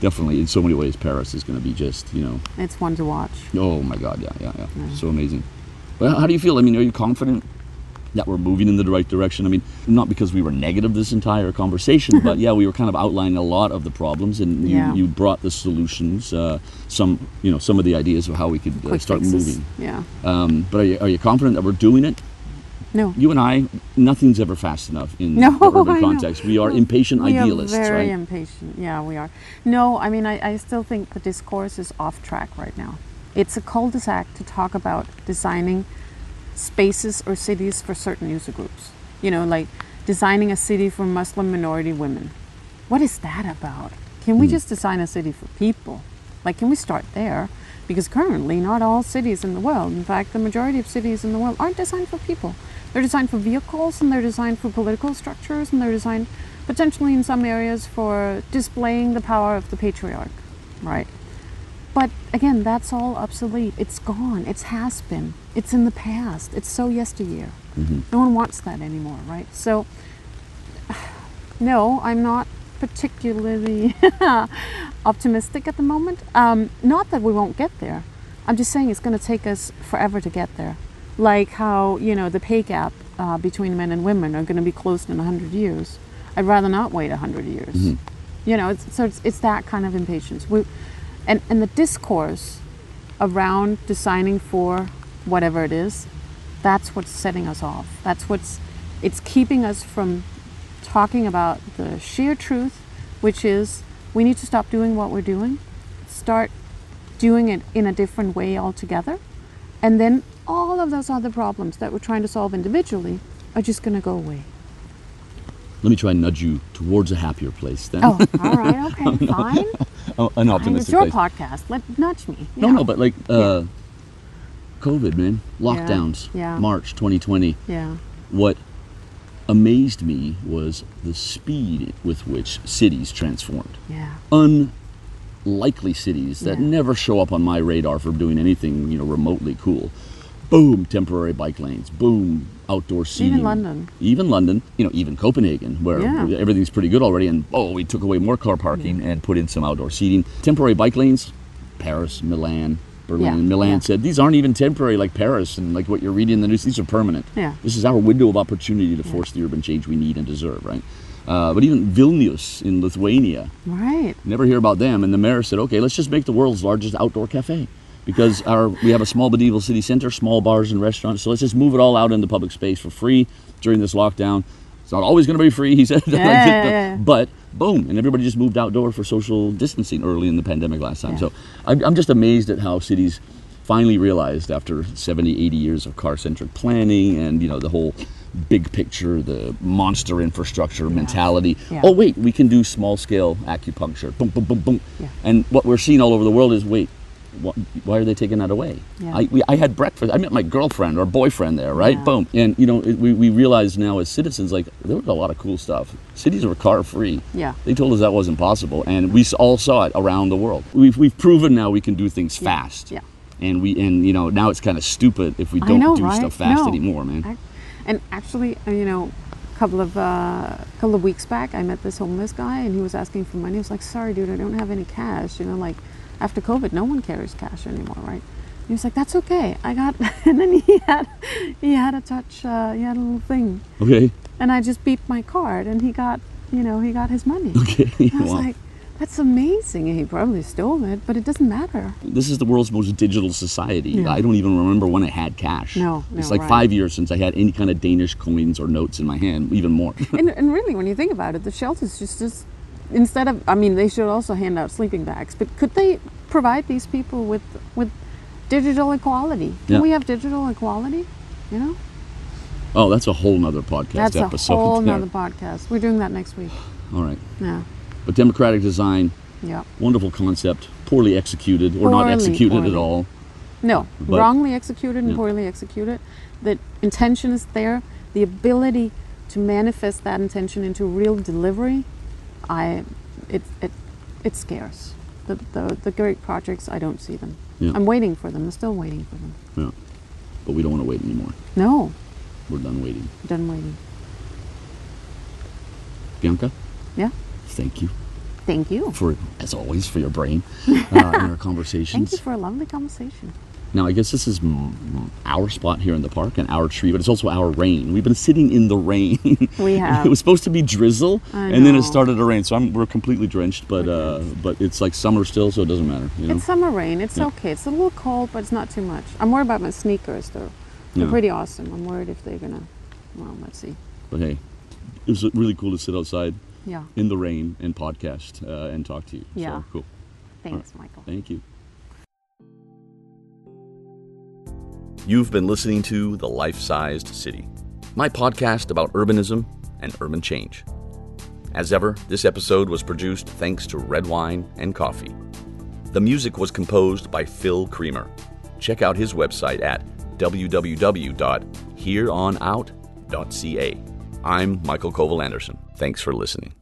S2: definitely, in so many ways, Paris is going to be just you know
S1: It's one to watch.
S2: Oh my God, yeah, yeah, yeah. So amazing. Well, how do you feel? I mean, are you confident that we're moving in the right direction? I mean, not because we were negative this entire conversation, but (laughs) yeah, we were kind of outlining a lot of the problems, and you,
S1: Yeah.
S2: you brought the solutions, uh, some, you know, some of the ideas of how we could uh, start
S1: fixes.
S2: moving.
S1: Yeah.
S2: Um, but are you, are you confident that we're doing it?
S1: No.
S2: You and I, nothing's ever fast enough in
S1: No,
S2: the (laughs) urban context. We are impatient idealists.
S1: we
S2: idealists,
S1: are very
S2: right?
S1: impatient. Yeah, we are. No, I mean, I, I still think the discourse is off track right now. It's a cul-de-sac to talk about designing spaces or cities for certain user groups. You know, like designing a city for Muslim minority women. What is that about? Can we hmm. just design a city for people? Like, can we start there? Because currently, not all cities in the world, in fact, the majority of cities in the world, aren't designed for people. They're designed for vehicles and they're designed for political structures and they're designed potentially in some areas for displaying the power of the patriarch, right? But again, that's all obsolete. It's gone. It's has been. It's in the past. It's so yesteryear. No one wants that anymore, right? So, (sighs) no, I'm not particularly (laughs) optimistic at the moment. Um, not that we won't get there. I'm just saying it's going to take us forever to get there. Like how, you know, the pay gap uh, between men and women are going to be closed in 100 years. I'd rather not wait 100 years. You know, it's, so it's, it's that kind of impatience. We, and, and the discourse around designing for whatever it is, that's what's setting us off. That's what's, it's keeping us from talking about the sheer truth, which is we need to stop doing what we're doing, start doing it in a different way altogether, and then all of those other problems that we're trying to solve individually are just going to go away.
S2: Let me try and nudge you towards a happier place then.
S1: Oh, all right, okay, fine. (laughs)
S2: Oh, an
S1: Fine, It's your
S2: place.
S1: podcast. Let nudge me.
S2: No,
S1: Yeah.
S2: no, but like uh, COVID, man, lockdowns,
S1: yeah.
S2: March 2020.
S1: yeah,
S2: What amazed me was the speed with which cities transformed.
S1: yeah,
S2: Unlikely cities that
S1: Yeah.
S2: never show up on my radar for doing anything, you know, remotely cool. Boom, temporary bike lanes. Boom, outdoor seating.
S1: London.
S2: Even London. You know, even Copenhagen, where
S1: Yeah.
S2: everything's pretty good already. And oh, we took away more car parking and put in some outdoor seating. Temporary bike lanes. Paris, Milan, Berlin.
S1: Yeah,
S2: Milan
S1: yeah.
S2: said these aren't even temporary like Paris and like what you're reading in the news. These are permanent.
S1: Yeah.
S2: This is our window of opportunity to force the urban change we need and deserve, right? Uh, but even Vilnius in Lithuania,
S1: right.
S2: never hear about them. And the mayor said, okay, let's just make the world's largest outdoor cafe. Because our we have a small medieval city center, small bars and restaurants. So let's just move it all out into the public space for free during this lockdown. It's not always going to be free, (laughs) he said.
S1: Yeah, yeah, yeah.
S2: But boom, and everybody just moved outdoor for social distancing early in the pandemic last time.
S1: Yeah.
S2: So I'm, I'm just amazed at how cities finally realized after 70, 80 years of car-centric planning and you know the whole big picture, the monster infrastructure mentality.
S1: Yeah.
S2: Oh wait, we can do small-scale acupuncture. Boom, boom, boom, boom.
S1: Yeah.
S2: And what we're seeing all over the world is wait. Wh- Why are they taking that away?
S1: Yeah.
S2: I, we, I had breakfast. I met my girlfriend or boyfriend there, right?
S1: Yeah.
S2: Boom. And you know, it, we, we realize now as citizens, like there was a lot of cool stuff. Cities were car free.
S1: Yeah.
S2: They told us that wasn't possible, and we all saw it around the world. We've, we've proven now we can do things
S1: Yeah.
S2: fast.
S1: Yeah.
S2: And we and you know now it's kind of stupid if we don't
S1: know,
S2: do
S1: right?
S2: stuff fast
S1: No.
S2: anymore, man.
S1: I- and actually, uh, you know, a couple of uh, couple of weeks back, I met this homeless guy, and he was asking for money. He was like, "Sorry, dude, I don't have any cash." You know, like after COVID, no one carries cash anymore, right? He was like, "That's okay. I got," (laughs) and then he had he had a touch, uh, he had a little thing,
S2: Okay.
S1: and I just beeped my card, and he got, you know, he got his money.
S2: Okay. (laughs)
S1: I was
S2: wow.
S1: like, "That's amazing." And he probably stole it, but it doesn't matter.
S2: this is the world's most digital society.
S1: Yeah.
S2: I don't even remember when I had cash.
S1: No,
S2: It's like
S1: right.
S2: five years since I had any kind of Danish coins or notes in my hand, even more. (laughs)
S1: and, and really, when you think about it, the shelters just just instead of I mean, they should also hand out sleeping bags. But could they provide these people with with digital equality? Can
S2: Yeah.
S1: we have digital equality? You know,
S2: oh, that's a whole nother podcast
S1: that's a
S2: episode.
S1: whole (laughs)
S2: there.
S1: nother podcast. We're doing that next week.
S2: All right.
S1: Yeah,
S2: But democratic design,
S1: yeah.
S2: wonderful concept, poorly executed or not executed
S1: poorly.
S2: at all.
S1: No,
S2: But-
S1: wrongly executed and
S2: Yeah.
S1: poorly executed. The intention is there. The ability to manifest that intention into real delivery, I, it, it, it's scarce. The, the, the great projects, I don't see them.
S2: Yeah.
S1: I'm waiting for them. I'm still waiting for them.
S2: Yeah. But we don't want to wait anymore.
S1: No,
S2: We're done waiting.
S1: done waiting.
S2: Bianca,
S1: Yeah.
S2: thank you
S1: Thank you.
S2: for, as always, for your brain (laughs) uh, in our conversations.
S1: Thank you for a lovely conversation.
S2: Now, I guess this is our spot here in the park and our tree, but it's also our rain. We've been sitting in the rain. (laughs)
S1: We have.
S2: it was supposed to be drizzle, and then it started to rain. So I'm, we're completely drenched, but uh, but it's like summer still, so it doesn't matter. You know?
S1: It's summer rain. It's
S2: Yeah.
S1: okay. It's a little cold, but it's not too much. I'm worried about my sneakers, though. They're
S2: Yeah.
S1: pretty awesome. I'm worried if they're gonna. Well, let's see.
S2: But hey, it was really cool to sit outside
S1: Yeah.
S2: in the rain and podcast uh, and talk to you.
S1: Yeah.
S2: So cool.
S1: Thanks, Mikael.
S2: Thank you.
S3: You've been listening to The Life Sized City, my podcast about urbanism and urban change. As ever, this episode was produced thanks to red wine and coffee. The music was composed by Phil Creamer. Check out his website at www.hereonout.ca. I'm Mikael Colville-Andersen. Thanks for listening.